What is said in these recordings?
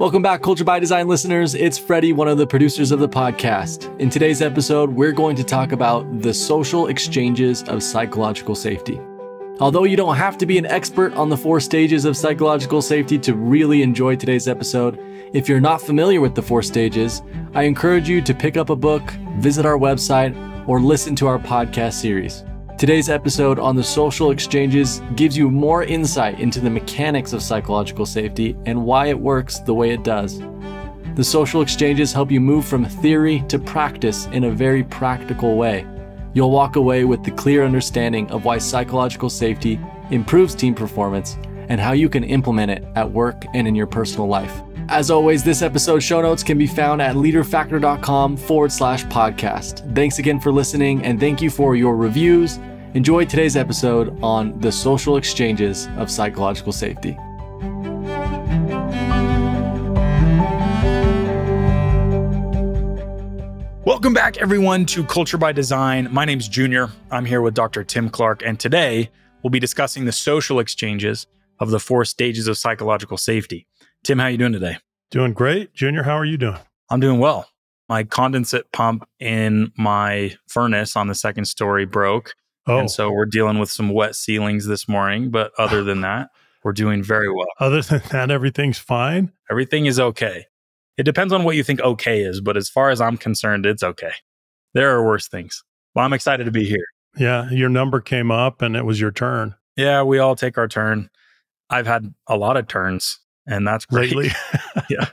Welcome back, Culture by Design listeners. It's Freddie, one of the producers of the podcast. In today's episode, we're going to talk about the social exchanges of psychological safety. Although you don't have to be an expert on the four stages of psychological safety to really enjoy today's episode, if you're not familiar with the four stages, I encourage you to pick up a book, visit our website, or listen to our podcast series. Today's episode on the social exchanges gives you more insight into the mechanics of psychological safety and why it works the way it does. The social exchanges help you move from theory to practice in a very practical way. You'll walk away with the clear understanding of why psychological safety improves team performance and how you can implement it at work and in your personal life. As always, this episode's show notes can be found at leaderfactor.com forward slash podcast. Thanks again for listening and thank you for your reviews Enjoy today's episode on the social exchanges of psychological safety. Welcome back, everyone, to Culture by Design. My name's Junior. I'm here with Dr. Tim Clark, and today we'll be discussing the social exchanges of the four stages of psychological safety. Tim, how are you doing today? Doing great. Junior, how are you doing? I'm doing well. My condensate pump in my furnace on the second story broke. Oh. And so we're dealing with some wet ceilings this morning. But other than that, we're doing very well. Other than that, everything's fine. Everything is okay. It depends on what you think okay is. But as far as I'm concerned, it's okay. There are worse things. Well, I'm excited to be here. Yeah. Your number came up and it was your turn. Yeah. We all take our turn. I've had a lot of turns and that's great. Lately. yeah.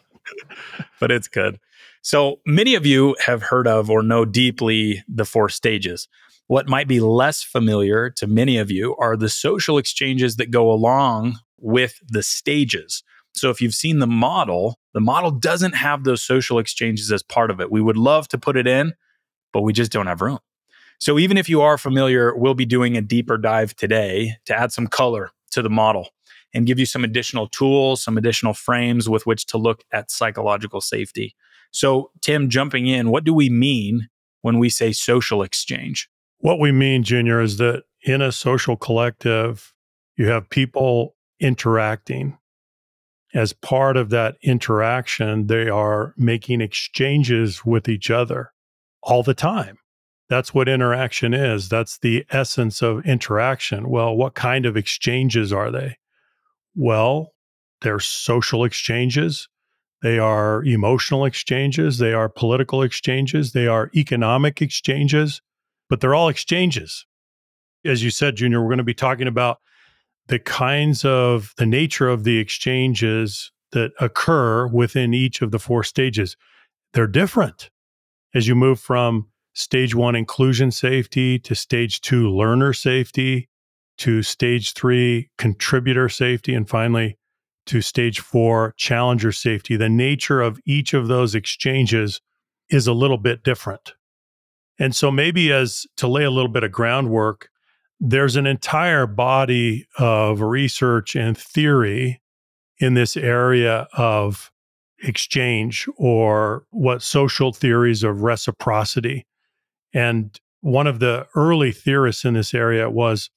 but it's good. So many of you have heard of or know deeply the four stages. What might be less familiar to many of you are the social exchanges that go along with the stages. So if you've seen the model, the model doesn't have those social exchanges as part of it. We would love to put it in, but we just don't have room. So even if you are familiar, we'll be doing a deeper dive today to add some color to the model and give you some additional tools, some additional frames with which to look at psychological safety. So, Tim, jumping in, what do we mean when we say social exchange? What we mean, Junior, is that in a social collective, you have people interacting. As part of that interaction, they are making exchanges with each other all the time. That's what interaction is. That's the essence of interaction. Well, what kind of exchanges are they? Well, they're social exchanges. They are emotional exchanges. They are political exchanges. They are economic exchanges but they're all exchanges. As you said, Junior, we're going to be talking about the kinds of the nature of the exchanges that occur within each of the four stages. They're different as you move from stage one inclusion safety to stage two learner safety to stage three contributor safety and finally to stage four challenger safety. The nature of each of those exchanges is a little bit different. And so, maybe as to lay a little bit of groundwork, there's an entire body of research and theory in this area of exchange or what social theories of reciprocity. And one of the early theorists in this area was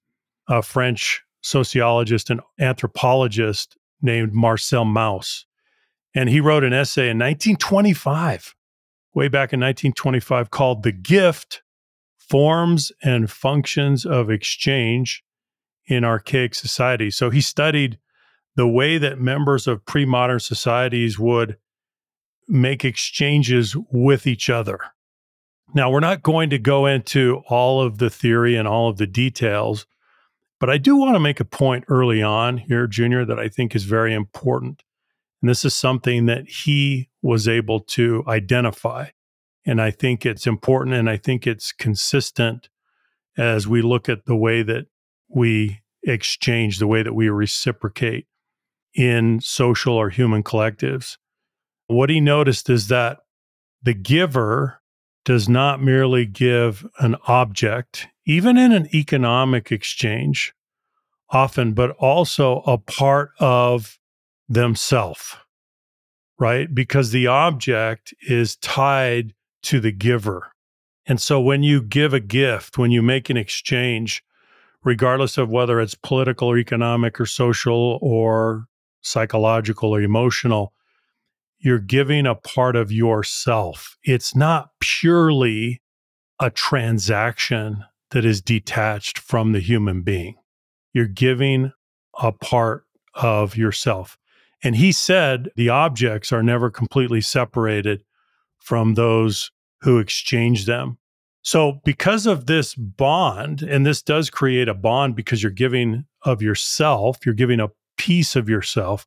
a French sociologist and anthropologist named Marcel Mauss. And he wrote an essay in 1925 way back in 1925 called The Gift Forms and Functions of Exchange in Archaic Society. So he studied the way that members of pre modern societies would make exchanges with each other. Now, we're not going to go into all of the theory and all of the details, but I do want to make a point early on here, Junior, that I think is very important. And this is something that he was able to identify. And I think it's important and I think it's consistent as we look at the way that we exchange, the way that we reciprocate in social or human collectives. What he noticed is that the giver does not merely give an object, even in an economic exchange, often, but also a part of themselves, right? Because the object is tied to the giver. And so when you give a gift, when you make an exchange, regardless of whether it's political or economic or social or psychological or emotional, you're giving a part of yourself. It's not purely a transaction that is detached from the human being. You're giving a part of yourself. And he said the objects are never completely separated from those who exchange them. So, because of this bond, and this does create a bond because you're giving of yourself, you're giving a piece of yourself,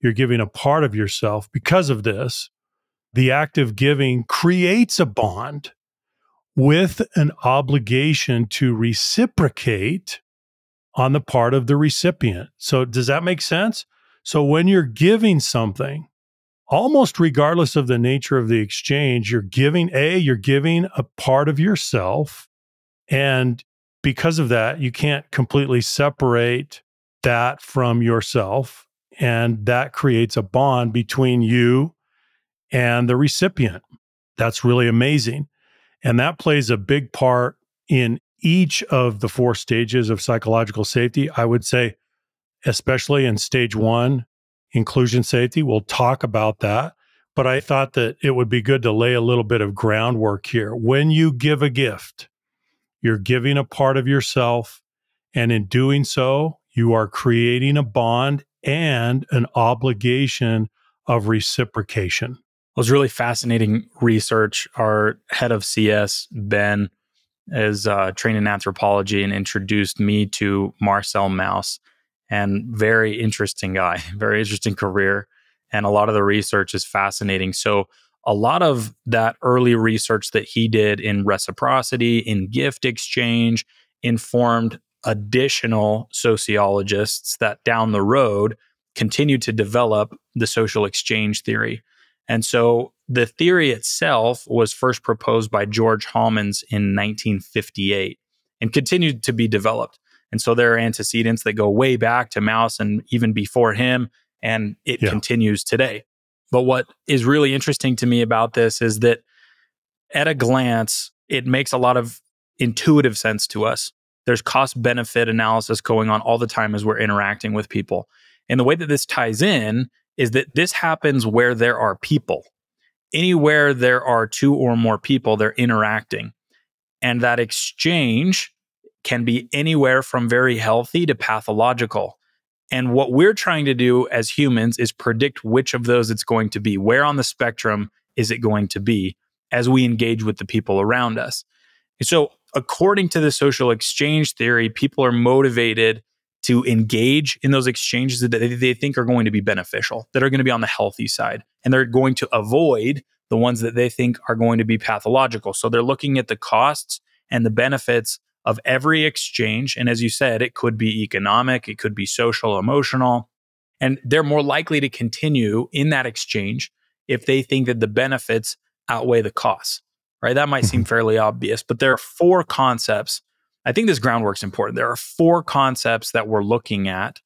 you're giving a part of yourself. Because of this, the act of giving creates a bond with an obligation to reciprocate on the part of the recipient. So, does that make sense? So, when you're giving something, almost regardless of the nature of the exchange, you're giving A, you're giving a part of yourself. And because of that, you can't completely separate that from yourself. And that creates a bond between you and the recipient. That's really amazing. And that plays a big part in each of the four stages of psychological safety. I would say, especially in stage one, inclusion safety. We'll talk about that. But I thought that it would be good to lay a little bit of groundwork here. When you give a gift, you're giving a part of yourself. And in doing so, you are creating a bond and an obligation of reciprocation. It was really fascinating research. Our head of CS, Ben, is uh, trained in anthropology and introduced me to Marcel Mauss and very interesting guy, very interesting career. And a lot of the research is fascinating. So, a lot of that early research that he did in reciprocity, in gift exchange, informed additional sociologists that down the road continued to develop the social exchange theory. And so the theory itself was first proposed by George Homans in 1958 and continued to be developed. And so there are antecedents that go way back to Mauss and even before him, and it yeah. continues today. But what is really interesting to me about this is that at a glance, it makes a lot of intuitive sense to us. There's cost benefit analysis going on all the time as we're interacting with people. And the way that this ties in is that this happens where there are people. Anywhere there are two or more people, they're interacting. And that exchange can be anywhere from very healthy to pathological. And what we're trying to do as humans is predict which of those it's going to be. Where on the spectrum is it going to be as we engage with the people around us? so, according to the social exchange theory, people are motivated to engage in those exchanges that they think are going to be beneficial, that are going to be on the healthy side, and they're going to avoid the ones that they think are going to be pathological. So they're looking at the costs and the benefits of every exchange. And as you said, it could be economic, it could be social, emotional. And they're more likely to continue in that exchange if they think that the benefits outweigh the costs, right? That might seem mm-hmm. fairly obvious, but there are four concepts. I think this groundwork's important. There are four concepts that we're looking at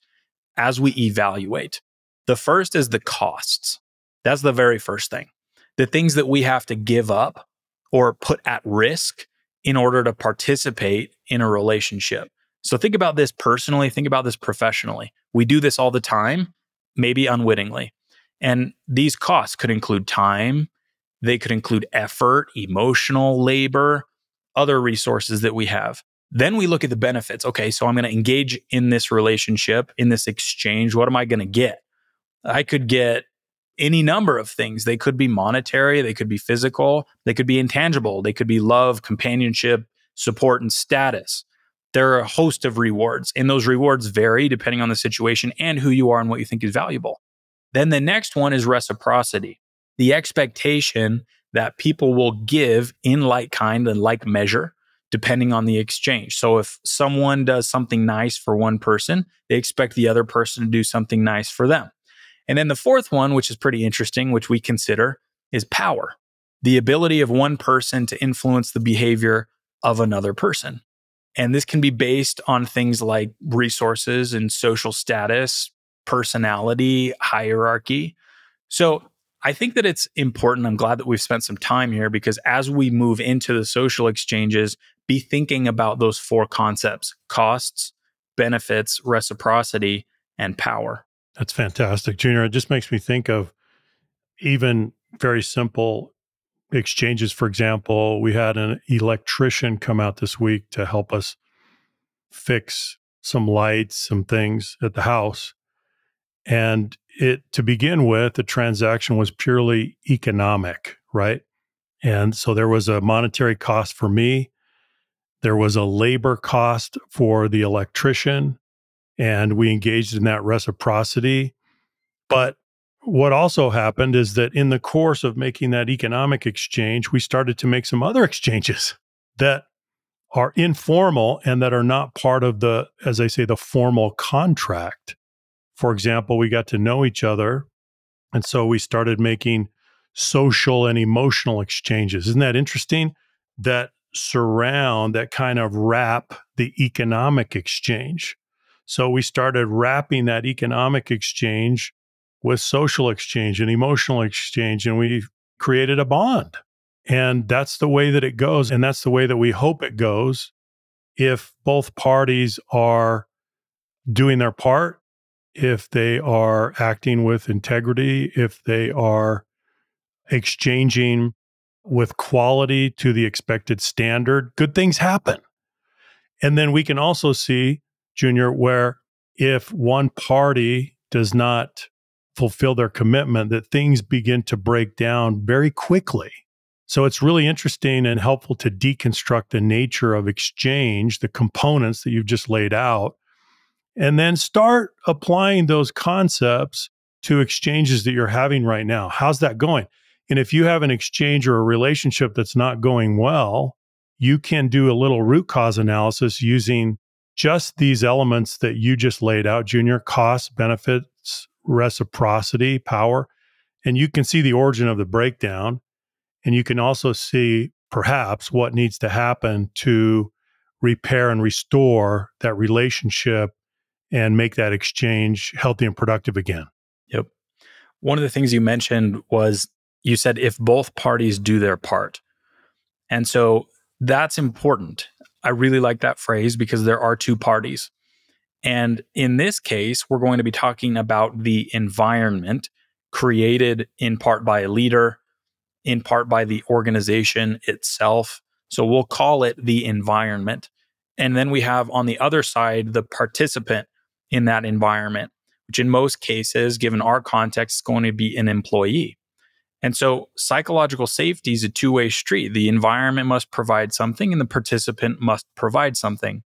as we evaluate. The first is the costs. That's the very first thing. The things that we have to give up or put at risk in order to participate in a relationship. So think about this personally, think about this professionally. We do this all the time, maybe unwittingly. And these costs could include time, they could include effort, emotional labor, other resources that we have. Then we look at the benefits. Okay, so I'm going to engage in this relationship, in this exchange. What am I going to get? I could get any number of things. They could be monetary, they could be physical, they could be intangible, they could be love, companionship, support, and status. There are a host of rewards, and those rewards vary depending on the situation and who you are and what you think is valuable. Then the next one is reciprocity the expectation that people will give in like kind and like measure depending on the exchange. So if someone does something nice for one person, they expect the other person to do something nice for them. And then the fourth one, which is pretty interesting, which we consider, is power the ability of one person to influence the behavior of another person. And this can be based on things like resources and social status, personality, hierarchy. So I think that it's important. I'm glad that we've spent some time here because as we move into the social exchanges, be thinking about those four concepts costs, benefits, reciprocity, and power. That's fantastic, Junior. It just makes me think of even very simple exchanges. For example, we had an electrician come out this week to help us fix some lights, some things at the house. And it to begin with, the transaction was purely economic, right? And so there was a monetary cost for me. There was a labor cost for the electrician. And we engaged in that reciprocity. But what also happened is that in the course of making that economic exchange, we started to make some other exchanges that are informal and that are not part of the, as I say, the formal contract. For example, we got to know each other. And so we started making social and emotional exchanges. Isn't that interesting? That surround, that kind of wrap the economic exchange. So we started wrapping that economic exchange with social exchange and emotional exchange, and we created a bond. And that's the way that it goes. And that's the way that we hope it goes if both parties are doing their part, if they are acting with integrity, if they are exchanging with quality to the expected standard, good things happen. And then we can also see, Junior, where if one party does not fulfill their commitment, that things begin to break down very quickly. So it's really interesting and helpful to deconstruct the nature of exchange, the components that you've just laid out, and then start applying those concepts to exchanges that you're having right now. How's that going? And if you have an exchange or a relationship that's not going well, you can do a little root cause analysis using just these elements that you just laid out, Junior costs, benefits, reciprocity, power. And you can see the origin of the breakdown and you can also see perhaps what needs to happen to repair and restore that relationship and make that exchange healthy and productive again. Yep. One of the things you mentioned was you said if both parties do their part. And so that's important. I really like that phrase because there are two parties. And in this case, we're going to be talking about the environment created in part by a leader, in part by the organization itself. So we'll call it the environment. And then we have on the other side the participant in that environment, which in most cases, given our context, is going to be an employee. And so psychological safety is a two way street. The environment must provide something and the participant must provide something.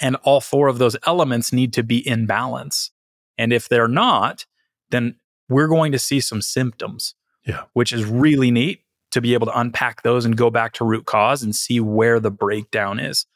And all four of those elements need to be in balance. And if they're not, then we're going to see some symptoms yeah. which is really neat to be able to unpack those and go back to root cause and see where the breakdown is.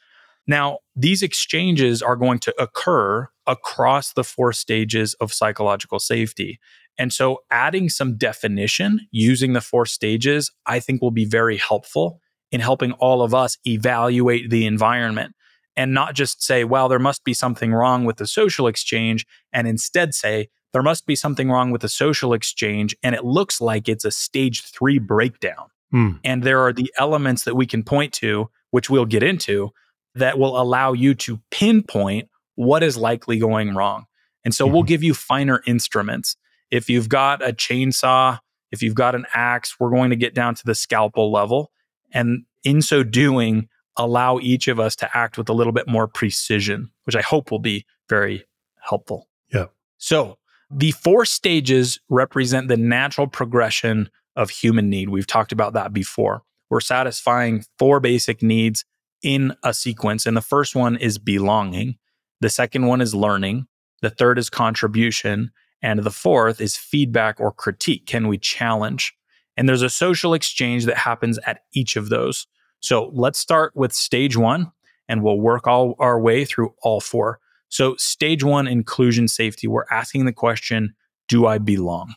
Now, these exchanges are going to occur across the four stages of psychological safety. And so, adding some definition using the four stages, I think will be very helpful in helping all of us evaluate the environment and not just say, well, there must be something wrong with the social exchange, and instead say, there must be something wrong with the social exchange. And it looks like it's a stage three breakdown. Hmm. And there are the elements that we can point to, which we'll get into, that will allow you to pinpoint what is likely going wrong. And so mm-hmm. we'll give you finer instruments. If you've got a chainsaw, if you've got an axe, we're going to get down to the scalpel level. And in so doing, allow each of us to act with a little bit more precision, which I hope will be very helpful. Yeah. So the four stages represent the natural progression of human need. We've talked about that before. We're satisfying four basic needs in a sequence. And the first one is belonging. The second one is learning. The third is contribution. And the fourth is feedback or critique. Can we challenge? And there's a social exchange that happens at each of those. So let's start with stage one and we'll work all our way through all four. So, stage one, inclusion safety, we're asking the question Do I belong?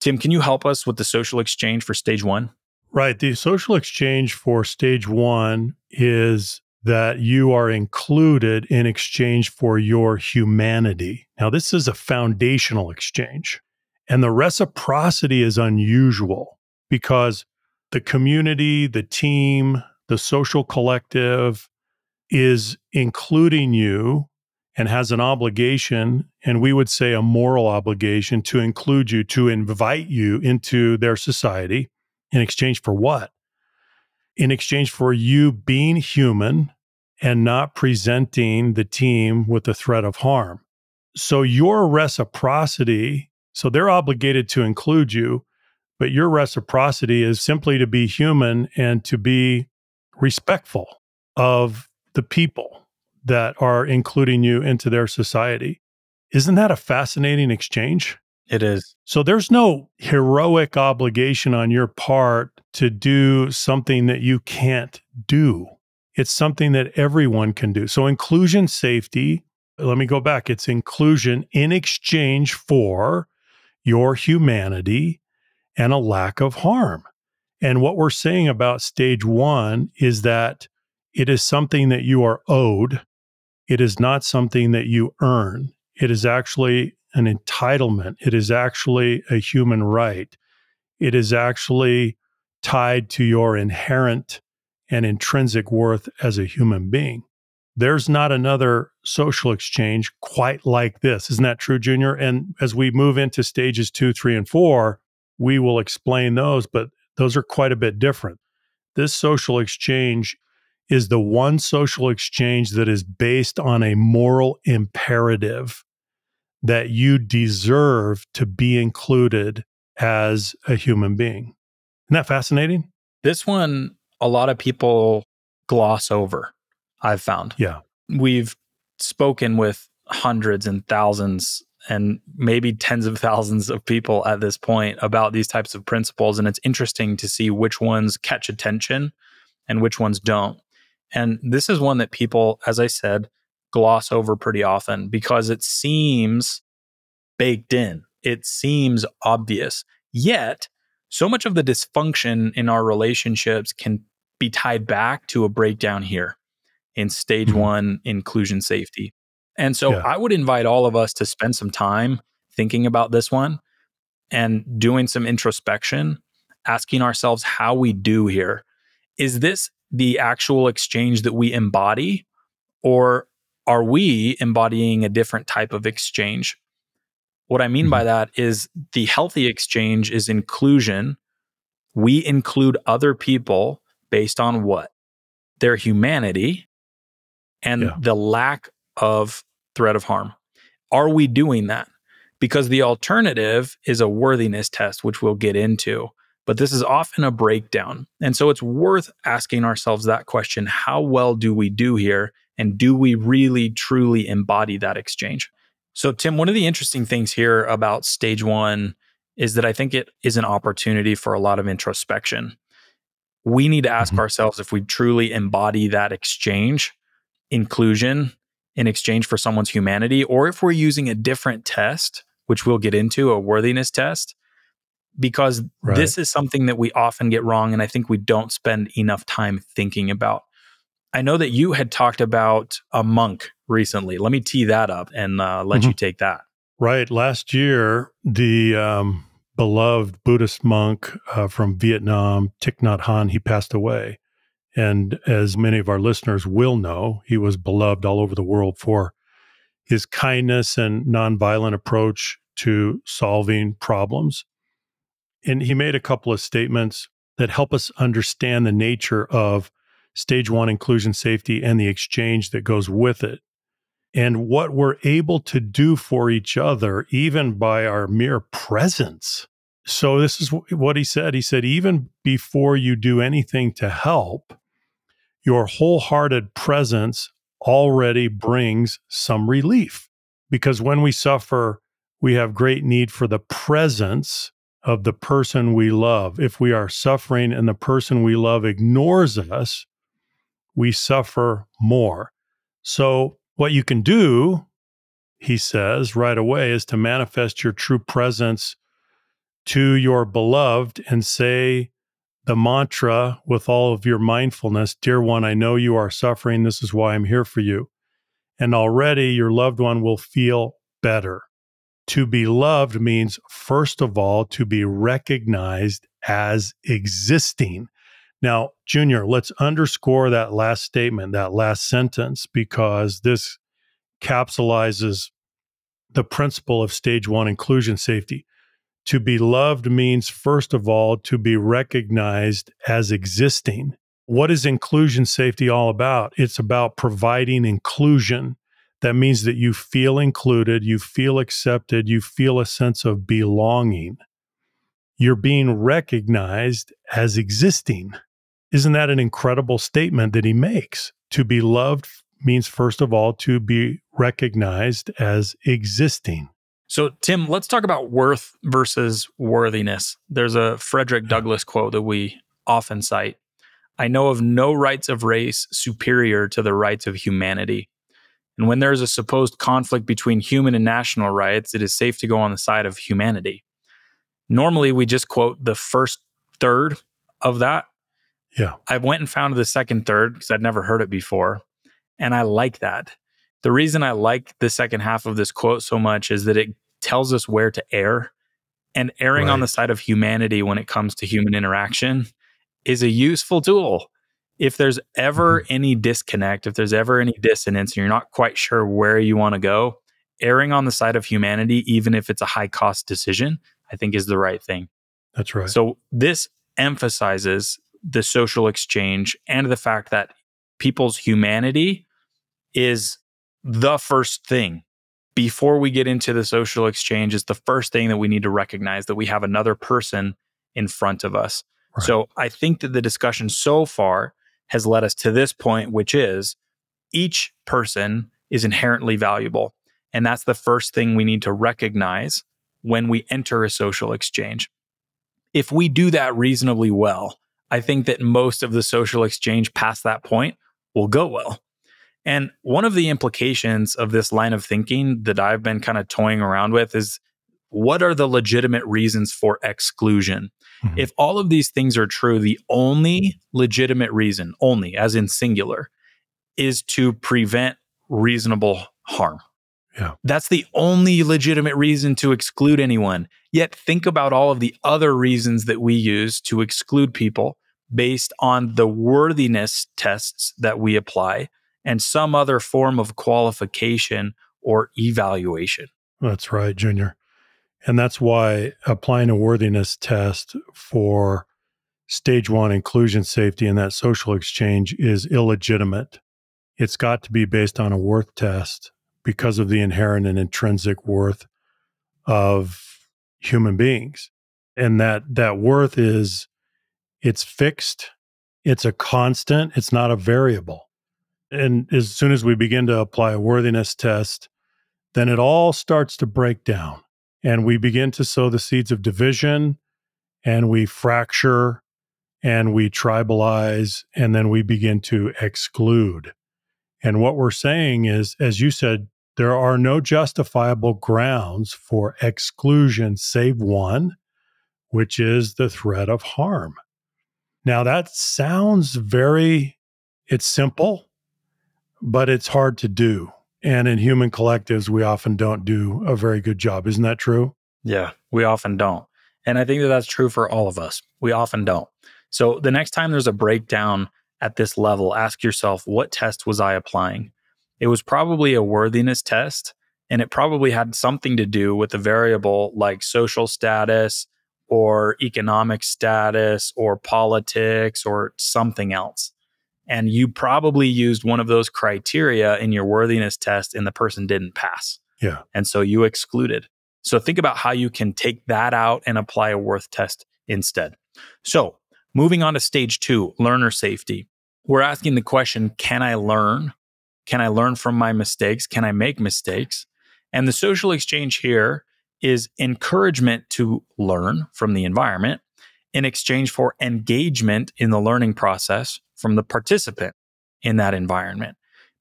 Tim, can you help us with the social exchange for stage one? Right. The social exchange for stage one is that you are included in exchange for your humanity. Now, this is a foundational exchange, and the reciprocity is unusual because the community, the team, the social collective is including you and has an obligation, and we would say a moral obligation to include you, to invite you into their society in exchange for what? In exchange for you being human and not presenting the team with the threat of harm. So your reciprocity, so they're obligated to include you, but your reciprocity is simply to be human and to be respectful of the people that are including you into their society. Isn't that a fascinating exchange? It is. So there's no heroic obligation on your part to do something that you can't do. It's something that everyone can do. So inclusion safety, let me go back. It's inclusion in exchange for your humanity and a lack of harm. And what we're saying about stage one is that it is something that you are owed. It is not something that you earn. It is actually an entitlement. It is actually a human right. It is actually tied to your inherent and intrinsic worth as a human being. There's not another social exchange quite like this. Isn't that true, Junior? And as we move into stages two, three, and four, we will explain those, but those are quite a bit different. This social exchange is the one social exchange that is based on a moral imperative that you deserve to be included as a human being. Isn't that fascinating? This one, a lot of people gloss over, I've found. Yeah. We've spoken with hundreds and thousands and maybe tens of thousands of people at this point about these types of principles. And it's interesting to see which ones catch attention and which ones don't. And this is one that people, as I said, gloss over pretty often because it seems baked in. It seems obvious. Yet, so much of the dysfunction in our relationships can be tied back to a breakdown here in stage mm-hmm. one inclusion safety. And so yeah. I would invite all of us to spend some time thinking about this one and doing some introspection, asking ourselves how we do here. Is this the actual exchange that we embody, or are we embodying a different type of exchange? What I mean mm-hmm. by that is the healthy exchange is inclusion. We include other people based on what? Their humanity and yeah. the lack of threat of harm. Are we doing that? Because the alternative is a worthiness test, which we'll get into. But this is often a breakdown. And so it's worth asking ourselves that question how well do we do here? And do we really, truly embody that exchange? So, Tim, one of the interesting things here about stage one is that I think it is an opportunity for a lot of introspection. We need to ask mm-hmm. ourselves if we truly embody that exchange, inclusion, in exchange for someone's humanity, or if we're using a different test, which we'll get into, a worthiness test, because right. this is something that we often get wrong. And I think we don't spend enough time thinking about. I know that you had talked about a monk recently. Let me tee that up and uh, let mm-hmm. you take that. Right. Last year, the um, beloved Buddhist monk uh, from Vietnam, Thich Nhat Hanh, he passed away. And as many of our listeners will know, he was beloved all over the world for his kindness and nonviolent approach to solving problems. And he made a couple of statements that help us understand the nature of stage one inclusion safety and the exchange that goes with it. And what we're able to do for each other, even by our mere presence. So, this is what he said. He said, even before you do anything to help, your wholehearted presence already brings some relief. Because when we suffer, we have great need for the presence of the person we love. If we are suffering and the person we love ignores us, we suffer more. So, what you can do, he says right away, is to manifest your true presence to your beloved and say, the mantra with all of your mindfulness Dear one, I know you are suffering. This is why I'm here for you. And already your loved one will feel better. To be loved means, first of all, to be recognized as existing. Now, Junior, let's underscore that last statement, that last sentence, because this capsulizes the principle of stage one inclusion safety. To be loved means, first of all, to be recognized as existing. What is inclusion safety all about? It's about providing inclusion. That means that you feel included, you feel accepted, you feel a sense of belonging. You're being recognized as existing. Isn't that an incredible statement that he makes? To be loved means, first of all, to be recognized as existing. So, Tim, let's talk about worth versus worthiness. There's a Frederick Douglass quote that we often cite I know of no rights of race superior to the rights of humanity. And when there is a supposed conflict between human and national rights, it is safe to go on the side of humanity. Normally, we just quote the first third of that. Yeah. I went and found the second third because I'd never heard it before. And I like that. The reason I like the second half of this quote so much is that it tells us where to err. And erring right. on the side of humanity when it comes to human interaction is a useful tool. If there's ever mm-hmm. any disconnect, if there's ever any dissonance, and you're not quite sure where you want to go, erring on the side of humanity, even if it's a high cost decision, I think is the right thing. That's right. So this emphasizes the social exchange and the fact that people's humanity is the first thing before we get into the social exchange is the first thing that we need to recognize that we have another person in front of us. Right. So I think that the discussion so far has led us to this point, which is each person is inherently valuable. And that's the first thing we need to recognize when we enter a social exchange. If we do that reasonably well, I think that most of the social exchange past that point will go well. And one of the implications of this line of thinking that I've been kind of toying around with is what are the legitimate reasons for exclusion? Mm-hmm. If all of these things are true, the only legitimate reason, only as in singular, is to prevent reasonable harm. Yeah. That's the only legitimate reason to exclude anyone. Yet think about all of the other reasons that we use to exclude people based on the worthiness tests that we apply and some other form of qualification or evaluation. That's right, Junior. And that's why applying a worthiness test for stage one inclusion safety and that social exchange is illegitimate. It's got to be based on a worth test because of the inherent and intrinsic worth of human beings. And that that worth is it's fixed, it's a constant, it's not a variable. And as soon as we begin to apply a worthiness test, then it all starts to break down and we begin to sow the seeds of division and we fracture and we tribalize and then we begin to exclude. And what we're saying is, as you said, there are no justifiable grounds for exclusion save one, which is the threat of harm. Now, that sounds very, it's simple, but it's hard to do. And in human collectives, we often don't do a very good job. Isn't that true? Yeah, we often don't. And I think that that's true for all of us. We often don't. So the next time there's a breakdown at this level, ask yourself, what test was I applying? It was probably a worthiness test, and it probably had something to do with a variable like social status or economic status or politics or something else and you probably used one of those criteria in your worthiness test and the person didn't pass. Yeah. And so you excluded. So think about how you can take that out and apply a worth test instead. So moving on to stage two, learner safety. We're asking the question Can I learn? Can I learn from my mistakes? Can I make mistakes? And the social exchange here is encouragement to learn from the environment in exchange for engagement in the learning process from the participant in that environment.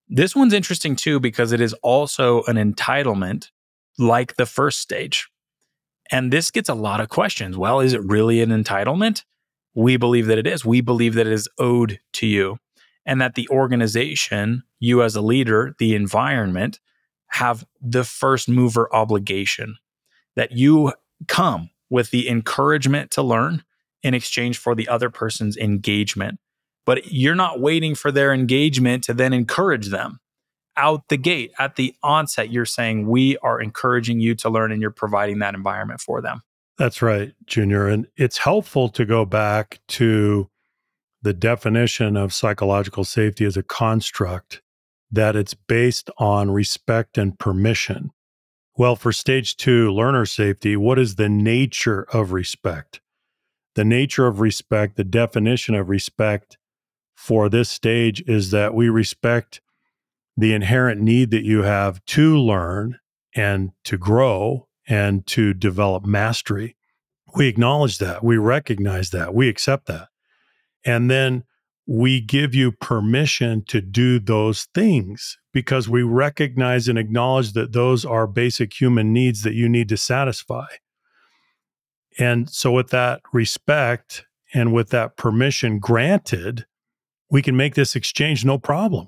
This one's interesting too because it is also an entitlement like the first stage. And this gets a lot of questions. Well, is it really an entitlement? We believe that it is. We believe that it is owed to you and that the organization, you as a leader, the environment, have the first mover obligation, that you come with the encouragement to learn in exchange for the other person's engagement but you're not waiting for their engagement to then encourage them. out the gate, at the onset, you're saying we are encouraging you to learn and you're providing that environment for them. That's right, Junior. And it's helpful to go back to the definition of psychological safety as a construct that it's based on respect and permission. Well, for stage two learner safety, what is the nature of respect? The nature of respect, the definition of respect for this stage is that we respect the inherent need that you have to learn and to grow and to develop mastery. We acknowledge that. We recognize that. We accept that. And then we give you permission to do those things because we recognize and acknowledge that those are basic human needs that you need to satisfy. And so, with that respect and with that permission granted, we can make this exchange no problem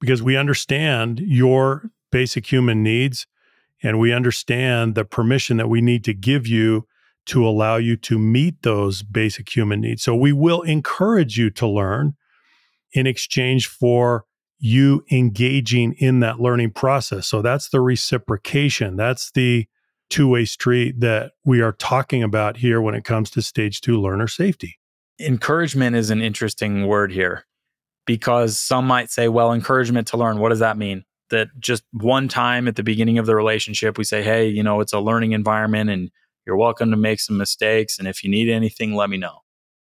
because we understand your basic human needs and we understand the permission that we need to give you to allow you to meet those basic human needs. So we will encourage you to learn in exchange for you engaging in that learning process. So that's the reciprocation. That's the two way street that we are talking about here when it comes to stage two learner safety. Encouragement is an interesting word here because some might say, well, encouragement to learn, what does that mean? That just one time at the beginning of the relationship, we say, hey, you know, it's a learning environment and you're welcome to make some mistakes. And if you need anything, let me know.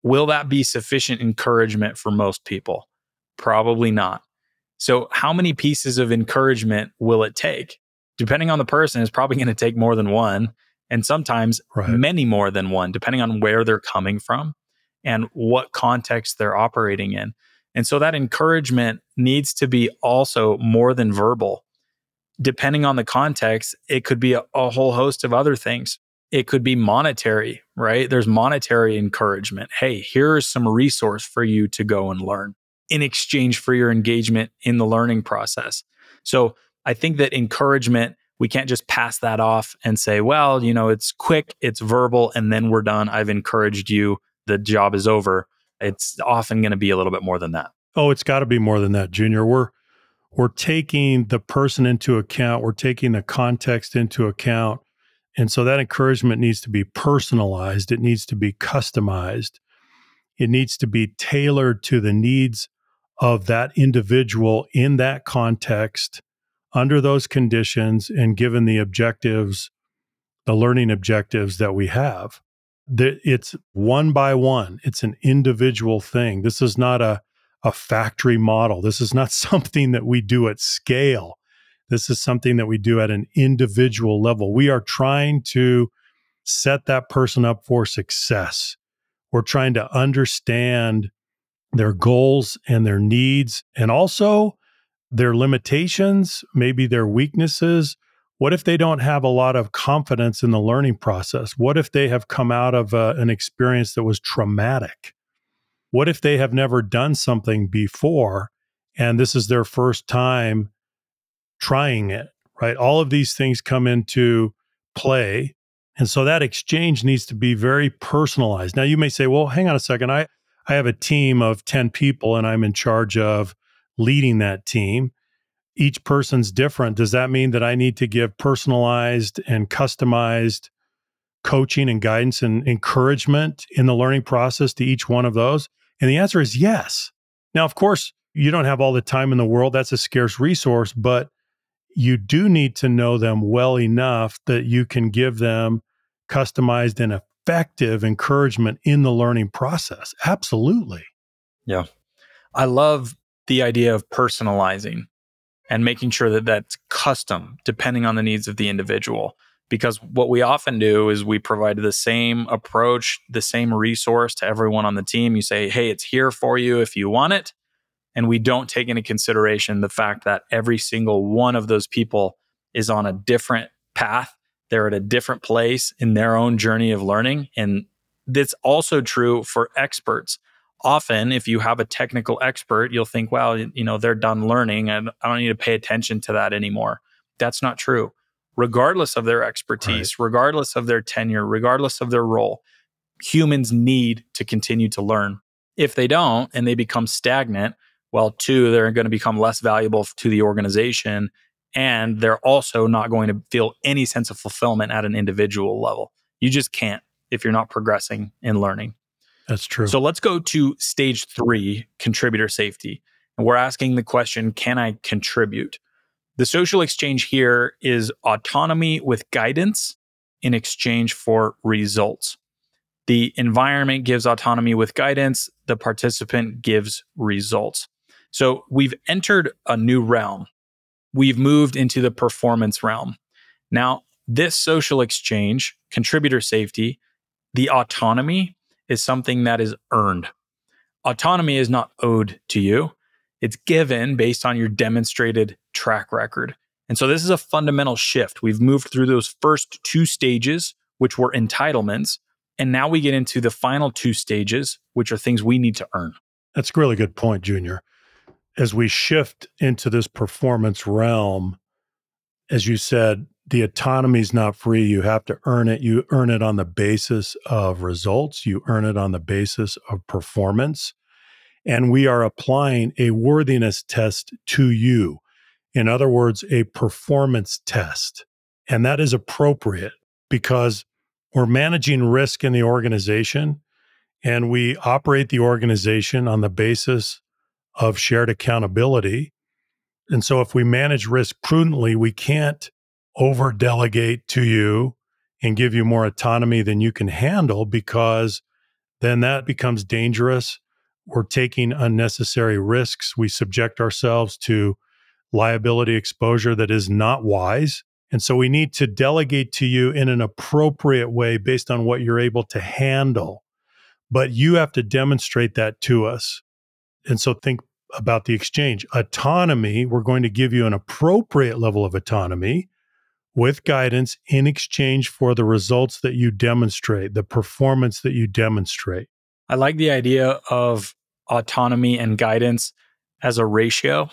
Will that be sufficient encouragement for most people? Probably not. So, how many pieces of encouragement will it take? Depending on the person, it's probably going to take more than one, and sometimes right. many more than one, depending on where they're coming from and what context they're operating in. And so, that encouragement needs to be also more than verbal. Depending on the context, it could be a, a whole host of other things it could be monetary, right? There's monetary encouragement. Hey, here's some resource for you to go and learn in exchange for your engagement in the learning process. So I think that encouragement, we can't just pass that off and say, well, you know, it's quick, it's verbal, and then we're done. I've encouraged you. The job is over. It's often going to be a little bit more than that. Oh, it's got to be more than that, Junior. We're we're taking the person into account. We're taking the context into account and so that encouragement needs to be personalized, it needs to be customized, it needs to be tailored to the needs of that individual in that context, under those conditions, and given the objectives, the learning objectives that we have. It's one by one, it's an individual thing. This is not a, a factory model. This is not something that we do at scale this is something that we do at an individual level. We are trying to set that person up for success. We're trying to understand their goals and their needs and also their limitations, maybe their weaknesses. What if they don't have a lot of confidence in the learning process? What if they have come out of uh, an experience that was traumatic? What if they have never done something before and this is their first time trying it, right? All of these things come into play. And so that exchange needs to be very personalized. Now you may say, well, hang on a second. I, I have a team of 10 people and I'm in charge of leading that team. Each person's different. Does that mean that I need to give personalized and customized coaching and guidance and encouragement in the learning process to each one of those? And the answer is yes. Now, of course, you don't have all the time in the world. That's a scarce resource, but you do need to know them well enough that you can give them customized and effective encouragement in the learning process. Absolutely. Yeah. I love the idea of personalizing and making sure that that's custom depending on the needs of the individual. Because what we often do is we provide the same approach, the same resource to everyone on the team. You say, hey, it's here for you if you want it and we don't take into consideration the fact that every single one of those people is on a different path they're at a different place in their own journey of learning and that's also true for experts often if you have a technical expert you'll think well you know they're done learning and i don't need to pay attention to that anymore that's not true regardless of their expertise right. regardless of their tenure regardless of their role humans need to continue to learn if they don't and they become stagnant Well, two, they're going to become less valuable to the organization. And they're also not going to feel any sense of fulfillment at an individual level. You just can't if you're not progressing and learning. That's true. So let's go to stage three contributor safety. And we're asking the question can I contribute? The social exchange here is autonomy with guidance in exchange for results. The environment gives autonomy with guidance, the participant gives results. So we've entered a new realm. We've moved into the performance realm. Now, this social exchange, contributor safety, the autonomy is something that is earned. Autonomy is not owed to you, it's given based on your demonstrated track record. And so this is a fundamental shift. We've moved through those first two stages, which were entitlements. And now we get into the final two stages, which are things we need to earn. That's a really good point, Junior. As we shift into this performance realm, as you said, the autonomy is not free. You have to earn it. You earn it on the basis of results, you earn it on the basis of performance. And we are applying a worthiness test to you. In other words, a performance test. And that is appropriate because we're managing risk in the organization and we operate the organization on the basis of shared accountability. And so if we manage risk prudently, we can't over delegate to you and give you more autonomy than you can handle because then that becomes dangerous. We're taking unnecessary risks. We subject ourselves to liability exposure that is not wise. And so we need to delegate to you in an appropriate way based on what you're able to handle. But you have to demonstrate that to us. And so think about the exchange. Autonomy, we're going to give you an appropriate level of autonomy with guidance in exchange for the results that you demonstrate, the performance that you demonstrate. I like the idea of autonomy and guidance as a ratio.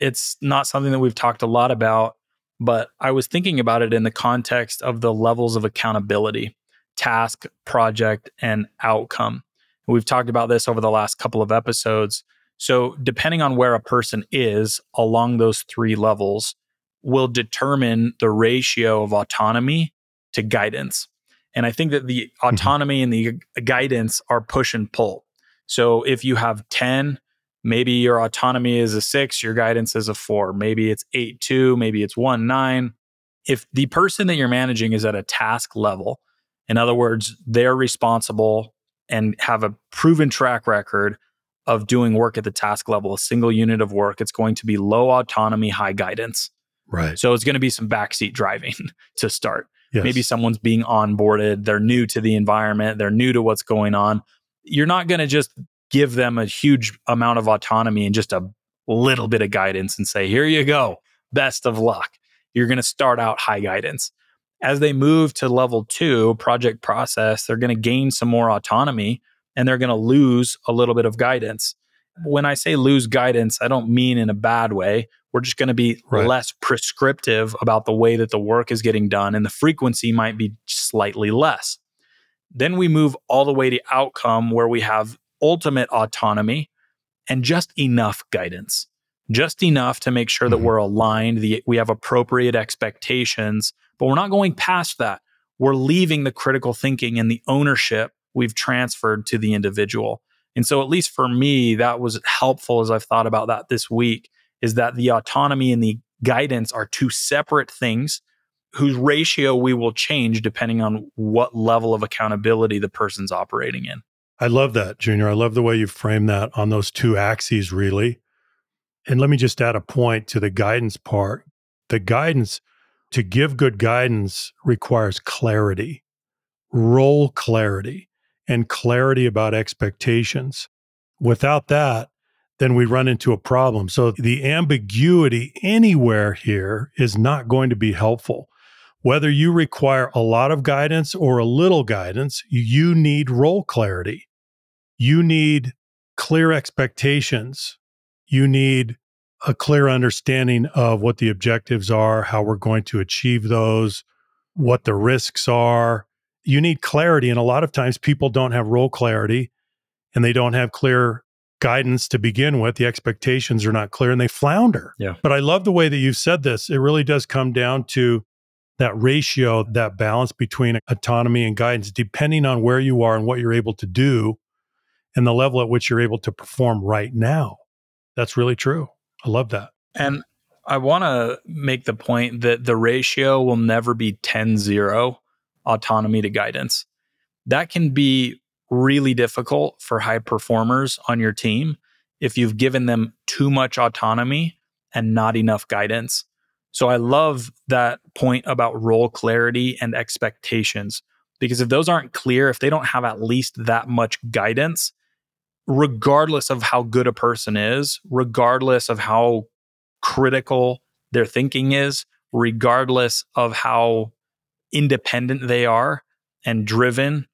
It's not something that we've talked a lot about, but I was thinking about it in the context of the levels of accountability task, project, and outcome. We've talked about this over the last couple of episodes. So, depending on where a person is along those three levels, will determine the ratio of autonomy to guidance. And I think that the mm-hmm. autonomy and the guidance are push and pull. So if you have 10, maybe your autonomy is a six, your guidance is a four. Maybe it's eight, two, maybe it's one, nine. If the person that you're managing is at a task level, in other words, they're responsible and have a proven track record of doing work at the task level, a single unit of work, it's going to be low autonomy, high guidance. Right. So it's going to be some backseat driving to start. Yes. Maybe someone's being onboarded, they're new to the environment, they're new to what's going on. You're not going to just give them a huge amount of autonomy and just a little bit of guidance and say, here you go, best of luck. You're going to start out high guidance. As they move to level two, project process, they're going to gain some more autonomy and they're going to lose a little bit of guidance. When I say lose guidance, I don't mean in a bad way. We're just going to be right. less prescriptive about the way that the work is getting done, and the frequency might be slightly less. Then we move all the way to outcome where we have ultimate autonomy and just enough guidance, just enough to make sure mm-hmm. that we're aligned, the, we have appropriate expectations, but we're not going past that. We're leaving the critical thinking and the ownership we've transferred to the individual. And so, at least for me, that was helpful as I've thought about that this week is that the autonomy and the guidance are two separate things whose ratio we will change depending on what level of accountability the person's operating in. I love that, Junior. I love the way you frame that on those two axes, really. And let me just add a point to the guidance part. The guidance, to give good guidance, requires clarity, role clarity, and clarity about expectations. Without that, then we run into a problem. So the ambiguity anywhere here is not going to be helpful. Whether you require a lot of guidance or a little guidance, you need role clarity. You need clear expectations. You need a clear understanding of what the objectives are, how we're going to achieve those, what the risks are. You need clarity. And a lot of times people don't have role clarity and they don't have clear guidance to begin with. The expectations are not clear and they flounder. Yeah. But I love the way that you've said this. It really does come down to that ratio, that balance between autonomy and guidance, depending on where you are and what you're able to do and the level at which you're able to perform right now. That's really true. I love that. And I want to make the point that the ratio will never be 10 0 autonomy to guidance. That can be really difficult for high performers on your team if you've given them too much autonomy and not enough guidance. So I love that point about role clarity and expectations because if those aren't clear, if they don't have at least that much guidance, regardless of how good a person is, regardless of how critical their thinking is, regardless of how independent they are and driven,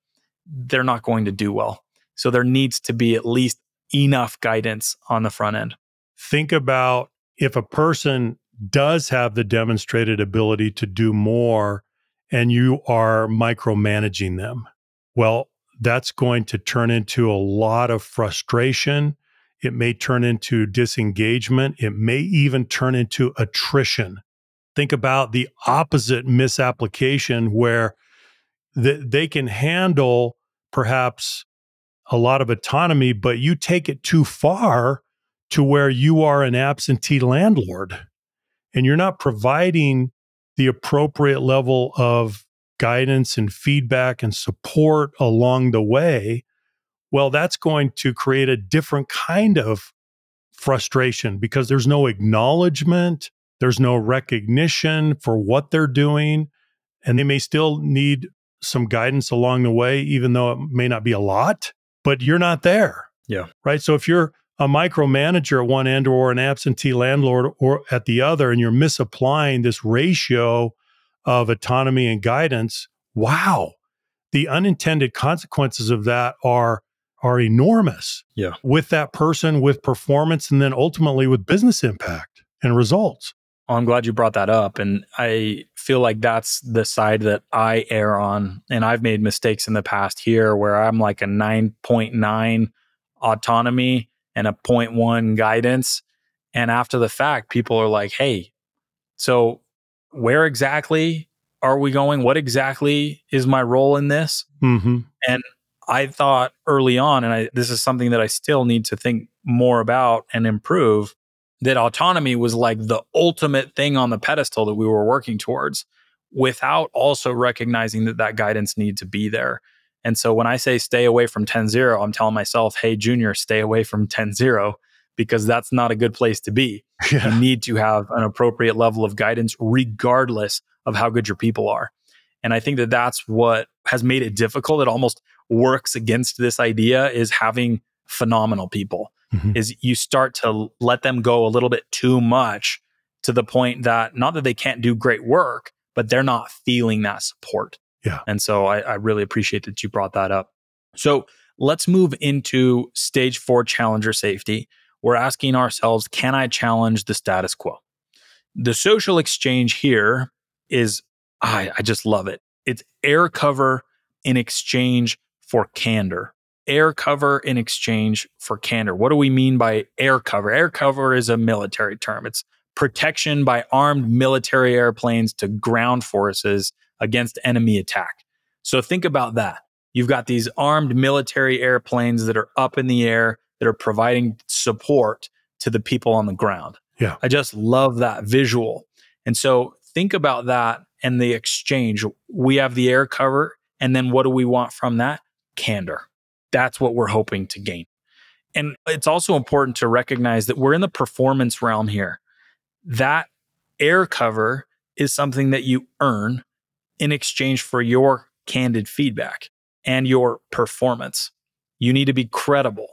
they're not going to do well. So there needs to be at least enough guidance on the front end. Think about if a person does have the demonstrated ability to do more and you are micromanaging them. Well, that's going to turn into a lot of frustration. It may turn into disengagement. It may even turn into attrition. Think about the opposite misapplication where th- they can handle perhaps a lot of autonomy, but you take it too far to where you are an absentee landlord and you're not providing the appropriate level of guidance and feedback and support along the way, well, that's going to create a different kind of frustration because there's no acknowledgement, there's no recognition for what they're doing, and they may still need some guidance along the way, even though it may not be a lot, but you're not there. Yeah. Right. So if you're a micromanager at one end or an absentee landlord or at the other, and you're misapplying this ratio of autonomy and guidance, wow, the unintended consequences of that are are enormous. Yeah. With that person, with performance, and then ultimately with business impact and results. Oh, I'm glad you brought that up. And I feel like that's the side that I err on. And I've made mistakes in the past here where I'm like a 9.9 autonomy and a 0.1 guidance. And after the fact, people are like, hey, so where exactly are we going? What exactly is my role in this? Mm-hmm. And I thought early on, and I, this is something that I still need to think more about and improve, that autonomy was like the ultimate thing on the pedestal that we were working towards without also recognizing that that guidance needs to be there. And so when I say stay away from 10 0, I'm telling myself, hey, junior, stay away from 10 0 because that's not a good place to be. Yeah. You need to have an appropriate level of guidance, regardless of how good your people are. And I think that that's what has made it difficult. It almost works against this idea is having phenomenal people. Mhm. Is you start to let them go a little bit too much to the point that not that they can't do great work, but they're not feeling that support. Yeah. And so I, I really appreciate that you brought that up. So let's move into stage four challenger safety. We're asking ourselves, can I challenge the status quo? The social exchange here is, I, I just love it. It's air cover in exchange for candor. Air cover in exchange for candor. What do we mean by air cover? Air cover is a military term. It's protection by armed military airplanes to ground forces against enemy attack. So think about that. You've got these armed military airplanes that are up in the air that are providing support to the people on the ground. Yeah. I just love that visual. And so think about that and the exchange. We have the air cover. And then what do we want from that? Candor. That's what we're hoping to gain. And it's also important to recognize that we're in the performance realm here. That air cover is something that you earn in exchange for your candid feedback and your performance. You need to be credible.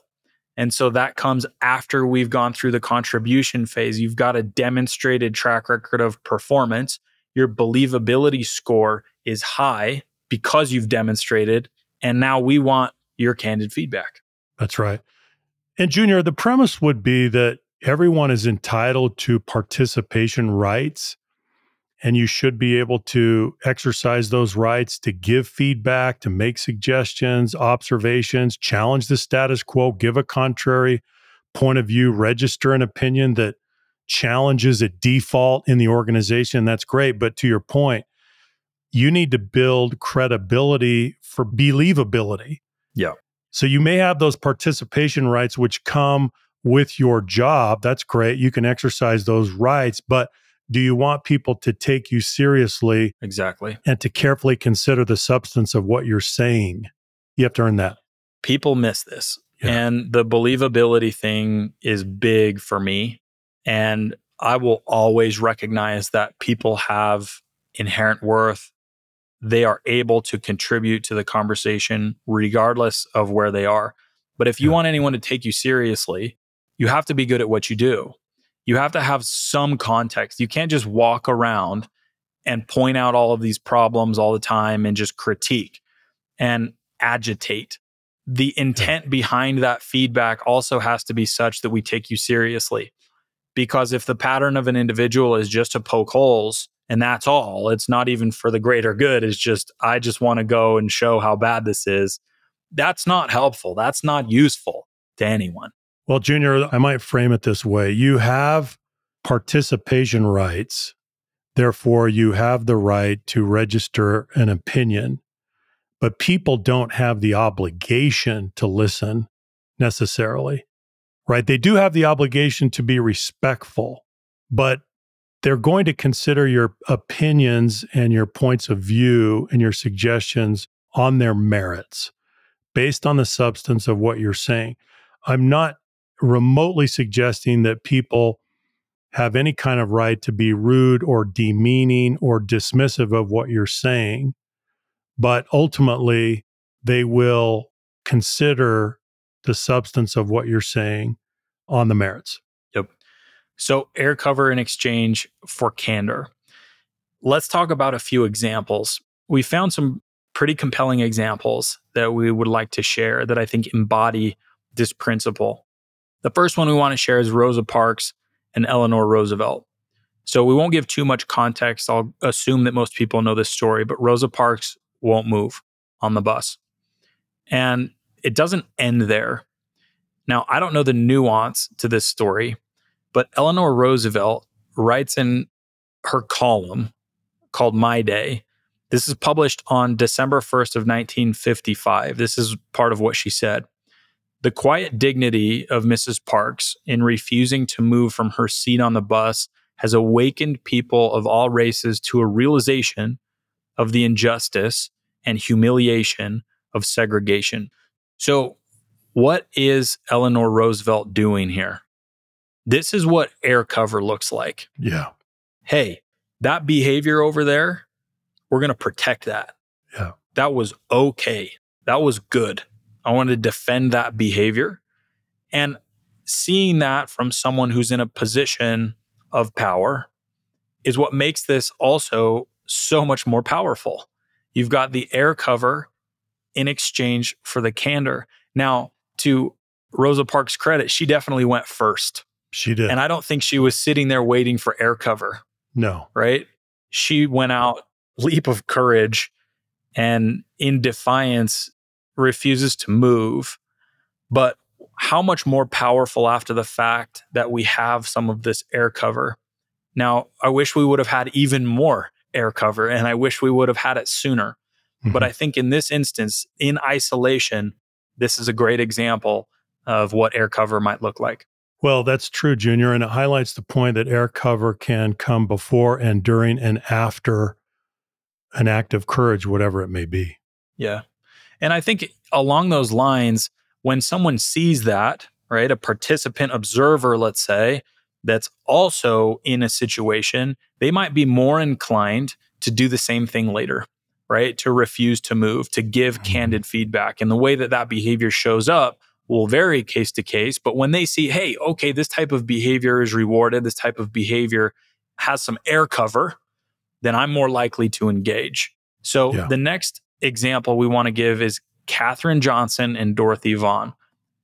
And so that comes after we've gone through the contribution phase. You've got a demonstrated track record of performance. Your believability score is high because you've demonstrated. And now we want your candid feedback. That's right. And Junior, the premise would be that everyone is entitled to participation rights, and you should be able to exercise those rights to give feedback, to make suggestions, observations, challenge the status quo, give a contrary point of view, register an opinion that challenges a default in the organization, that's great. But to your point, you need to build credibility for believability. Yeah. So you may have those participation rights which come with your job. That's great. You can exercise those rights, but do you want people to take you seriously Exactly. and to carefully consider the substance of what you're saying? You have to earn that. People miss this. Yeah. And the believability thing is big for me. And I will always recognize that people have inherent worth. They are able to contribute to the conversation regardless of where they are. But if you Yeah. want anyone to take you seriously, you have to be good at what you do. You have to have some context. You can't just walk around and point out all of these problems all the time and just critique and agitate. The intent behind that feedback also has to be such that we take you seriously. Because if the pattern of an individual is just to poke holes and that's all, it's not even for the greater good, it's just, I just want to go and show how bad this is. That's not helpful. That's not useful to anyone. Well, Junior, I might frame it this way you have participation rights. Therefore, you have the right to register an opinion, but people don't have the obligation to listen necessarily, right? They do have the obligation to be respectful, but they're going to consider your opinions and your points of view and your suggestions on their merits based on the substance of what you're saying. I'm not remotely suggesting that people have any kind of right to be rude or demeaning or dismissive of what you're saying, but ultimately they will consider the substance of what you're saying on the merits. So, air cover in exchange for candor. Let's talk about a few examples. We found some pretty compelling examples that we would like to share that I think embody this principle. The first one we want to share is Rosa Parks and Eleanor Roosevelt. So, we won't give too much context. I'll assume that most people know this story, but Rosa Parks won't move on the bus. And it doesn't end there. Now, I don't know the nuance to this story, but Eleanor Roosevelt writes in her column called My Day. This is published on December 1st of 1955. This is part of what she said. The quiet dignity of Mrs. Parks in refusing to move from her seat on the bus has awakened people of all races to a realization of the injustice and humiliation of segregation. So, what is Eleanor Roosevelt doing here? This is what air cover looks like. Yeah. Hey, that behavior over there, we're going to protect that. Yeah. That was okay. That was good. I want to defend that behavior. And seeing that from someone who's in a position of power is what makes this also so much more powerful. You've got the air cover in exchange for the candor. Now, to Rosa Parks' credit, she definitely went first. She did. And I don't think she was sitting there waiting for air cover, no. right? She went out, leap of courage, and in defiance refuses to move. But how much more powerful after the fact that we have some of this air cover? Now, I wish we would have had even more air cover, and I wish we would have had it sooner. But Mhm. I think in this instance, in isolation, this is a great example of what air cover might look like. Well, that's true, Junior. And it highlights the point that air cover can come before and during and after an act of courage, whatever it may be. Yeah. And I think along those lines, when someone sees that, right, a participant observer, let's say, that's also in a situation, they might be more inclined to do the same thing later, right? To refuse to move, to give Mhm. candid feedback. And the way that that behavior shows up will vary case to case. But when they see, hey, okay, this type of behavior is rewarded, this type of behavior has some air cover, then I'm more likely to engage. So Yeah. the next example we want to give is Katherine Johnson and Dorothy Vaughan.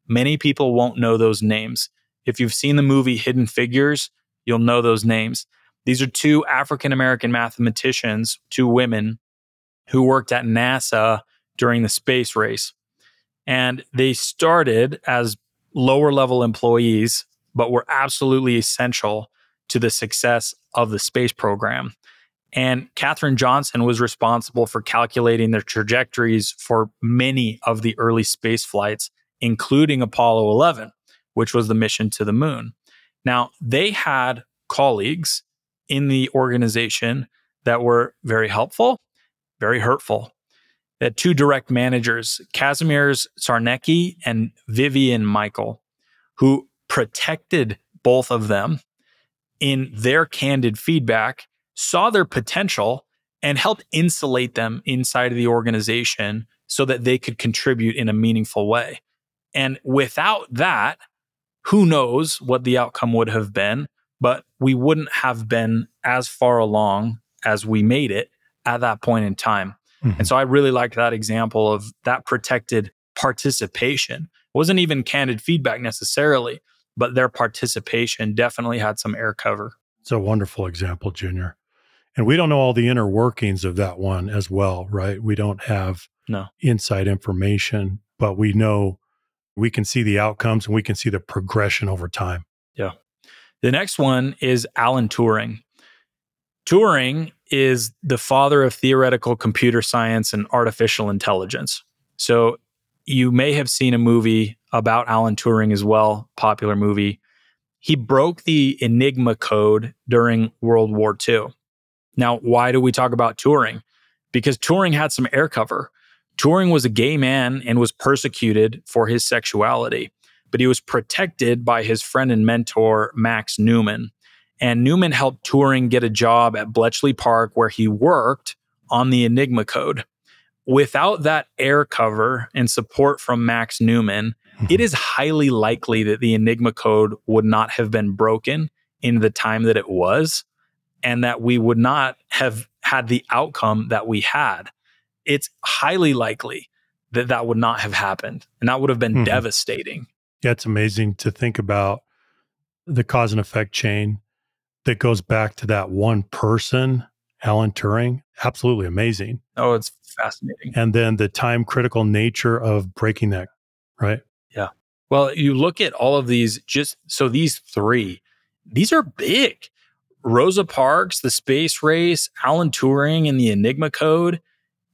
Many people won't know those names. If you've seen the movie Hidden Figures, you'll know those names. These are two African American mathematicians, two women who worked at NASA during the space race. And they started as lower level employees, but were absolutely essential to the success of the space program. And Katherine Johnson was responsible for calculating the trajectories for many of the early space flights, including Apollo 11, which was the mission to the moon. Now, they had colleagues in the organization that were very helpful, very hurtful. Had two direct managers, Kazimierz Czarnecki and Vivian Michael, who protected both of them in their candid feedback, saw their potential, and helped insulate them inside of the organization so that they could contribute in a meaningful way. And without that, who knows what the outcome would have been, but we wouldn't have been as far along as we made it at that point in time. Mm-hmm. And so I really liked that example of that protected participation. It wasn't even candid feedback necessarily, but their participation definitely had some air cover. It's a wonderful example, Junior. And we don't know all the inner workings of that one as well, right? We don't have no inside information, but we know we can see the outcomes and we can see the progression over time. Yeah. The next one is Alan Turing. Turing is the father of theoretical computer science and artificial intelligence. So you may have seen a movie about Alan Turing as well, popular movie. He broke the Enigma code during World War II. Now, why do we talk about Turing? Because Turing had some air cover. Turing was a gay man and was persecuted for his sexuality, but he was protected by his friend and mentor, Max Newman. And Newman helped Turing get a job at Bletchley Park, where he worked on the Enigma code. Without that air cover and support from Max Newman, mm-hmm. it is highly likely that the Enigma code would not have been broken in the time that it was, and that we would not have had the outcome that we had. It's highly likely that that would not have happened, and that would have been mm-hmm. devastating. Yeah, it's amazing to think about the cause and effect chain that goes back to that one person, Alan Turing. Absolutely amazing. Oh, it's fascinating. And then the time critical nature of breaking that, right? Yeah. Well, you look at all of these, just so these three, these are big. Rosa Parks, the space race, Alan Turing, and the Enigma code.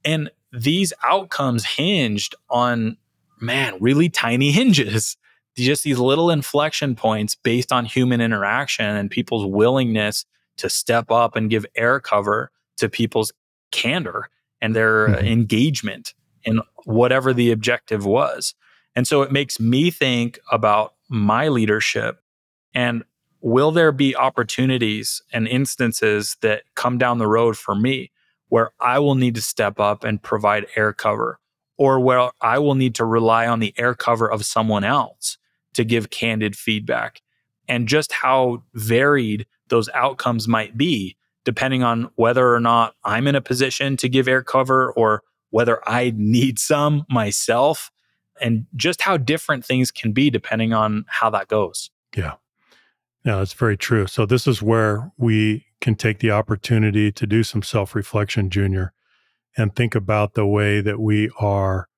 And these outcomes hinged on, man, really tiny hinges just these little inflection points based on human interaction and people's willingness to step up and give air cover to people's candor and their mm-hmm. engagement in whatever the objective was. And so it makes me think about my leadership and will there be opportunities and instances that come down the road for me where I will need to step up and provide air cover or where I will need to rely on the air cover of someone else to give candid feedback and just how varied those outcomes might be depending on whether or not I'm in a position to give air cover or whether I need some myself and just how different things can be depending on how that goes. Yeah. Yeah, that's very true. So this is where we can take the opportunity to do some self-reflection, Junior, and think about the way that we are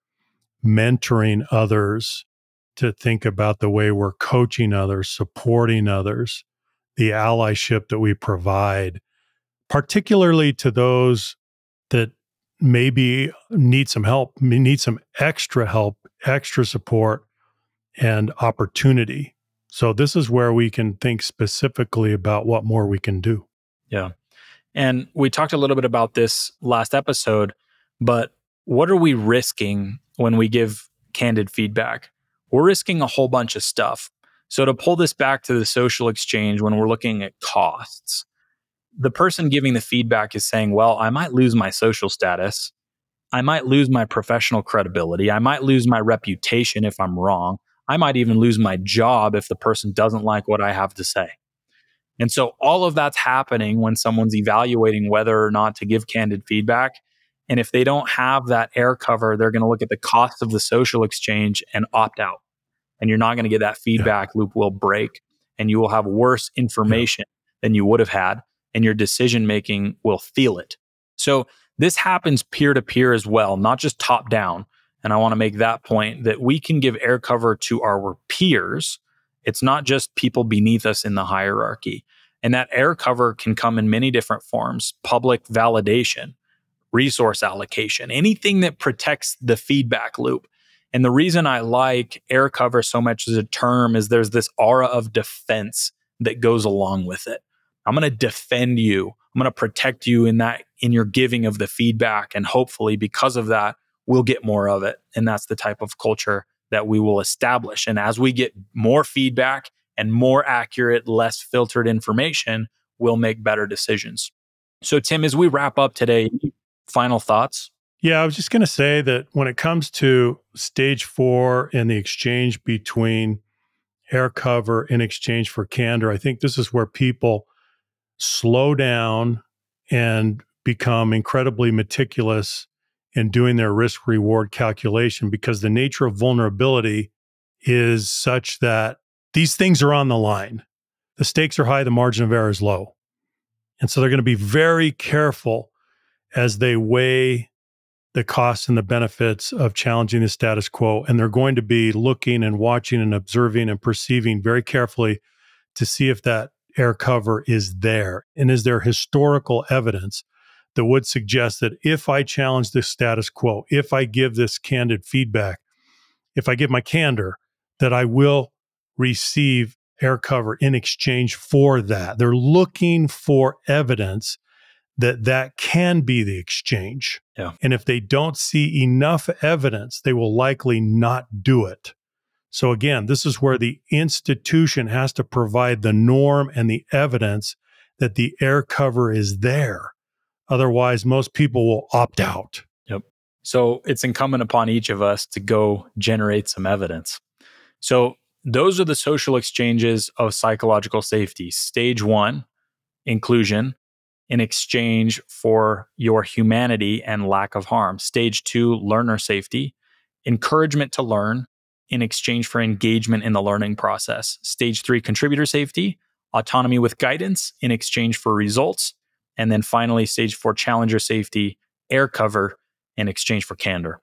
mentoring others to think about the way we're coaching others, supporting others, the allyship that we provide, particularly to those that maybe need some help, need some extra help, extra support, and opportunity. So, this is where we can think specifically about what more we can do. Yeah. And we talked a little bit about this last episode, but what are we risking when we give candid feedback? We're risking a whole bunch of stuff. So, to pull this back to the social exchange when we're looking at costs, the person giving the feedback is saying, Well, I might lose my social status. I might lose my professional credibility. I might lose my reputation if I'm wrong. I might even lose my job if the person doesn't like what I have to say. And so, all of that's happening when someone's evaluating whether or not to give candid feedback. And if they don't have that air cover, they're going to look at the cost of the social exchange and opt out and you're not going to get that feedback yeah. loop will break and you will have worse information yeah. than you would have had and your decision making will feel it. So this happens peer to peer as well, not just top down. and I want to make that point that we can give air cover to our peers. It's not just people beneath us in the hierarchy. And that air cover can come in many different forms public validation, resource allocation, anything that protects the feedback loop. And the reason I like air cover so much as a term is there's this aura of defense that goes along with it. I'm going to defend you. I'm going to protect you in that in your giving of the feedback and hopefully because of that we'll get more of it and that's the type of culture that we will establish. And as we get more feedback and more accurate, less filtered information, we'll make better decisions. So, Tim, as we wrap up today, final thoughts? Yeah, I was just going to say that when it comes to stage four and the exchange between air cover in exchange for candor, I think this is where people slow down and become incredibly meticulous in doing their risk reward calculation because the nature of vulnerability is such that these things are on the line. The stakes are high, the margin of error is low. And so they're going to be very careful as they weigh the costs and the benefits of challenging the status quo. And they're going to be looking and watching and observing and perceiving very carefully to see if that air cover is there. And is there historical evidence that would suggest that if I challenge the status quo, if I give this candid feedback, if I give my candor, that I will receive air cover in exchange for that. They're looking for evidence that that can be the exchange. Yeah. And if they don't see enough evidence, they will likely not do it. So again, this is where the institution has to provide the norm and the evidence that the air cover is there. Otherwise, most people will opt out. Yep. So it's incumbent upon each of us to go generate some evidence. So those are the social exchanges of psychological safety. Stage one, inclusion in exchange for your humanity and lack of harm. Stage two, learner safety, encouragement to learn in exchange for engagement in the learning process. Stage three, contributor safety, autonomy with guidance in exchange for results. And then finally, stage four, challenger safety, air cover in exchange for candor.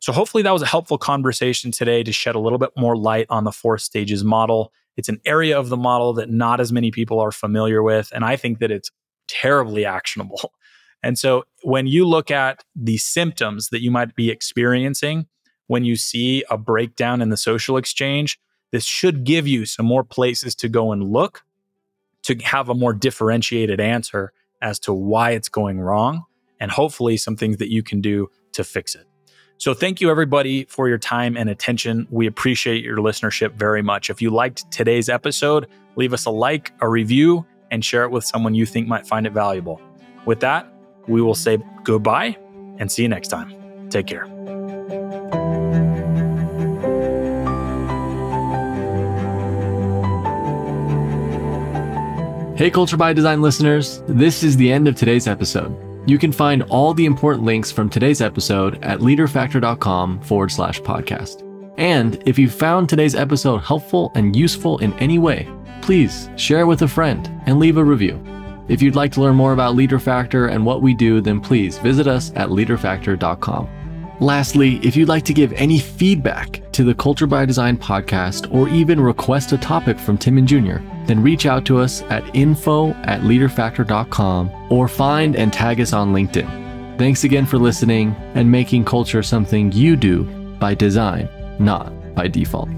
So hopefully that was a helpful conversation today to shed a little bit more light on the four stages model. It's an area of the model that not as many people are familiar with. And I think that it's terribly actionable. And so when you look at the symptoms that you might be experiencing when you see a breakdown in the social exchange, this should give you some more places to go and look to have a more differentiated answer as to why it's going wrong and hopefully some things that you can do to fix it. So, thank you everybody for your time and attention. We appreciate your listenership very much. If you liked today's episode, leave us a like, a review, and share it with someone you think might find it valuable. With that, we will say goodbye and see you next time. Take care. Hey, Culture by Design listeners, this is the end of today's episode. You can find all the important links from today's episode at leaderfactor.com forward slash podcast. And if you found today's episode helpful and useful in any way, please share it with a friend and leave a review. If you'd like to learn more about Leader Factor and what we do, then please visit us at leaderfactor.com. Lastly, if you'd like to give any feedback to the Culture by Design podcast or even request a topic from Tim and Junior, then reach out to us at info at leaderfactor.com or find and tag us on LinkedIn. Thanks again for listening and making culture something you do by design, not by default.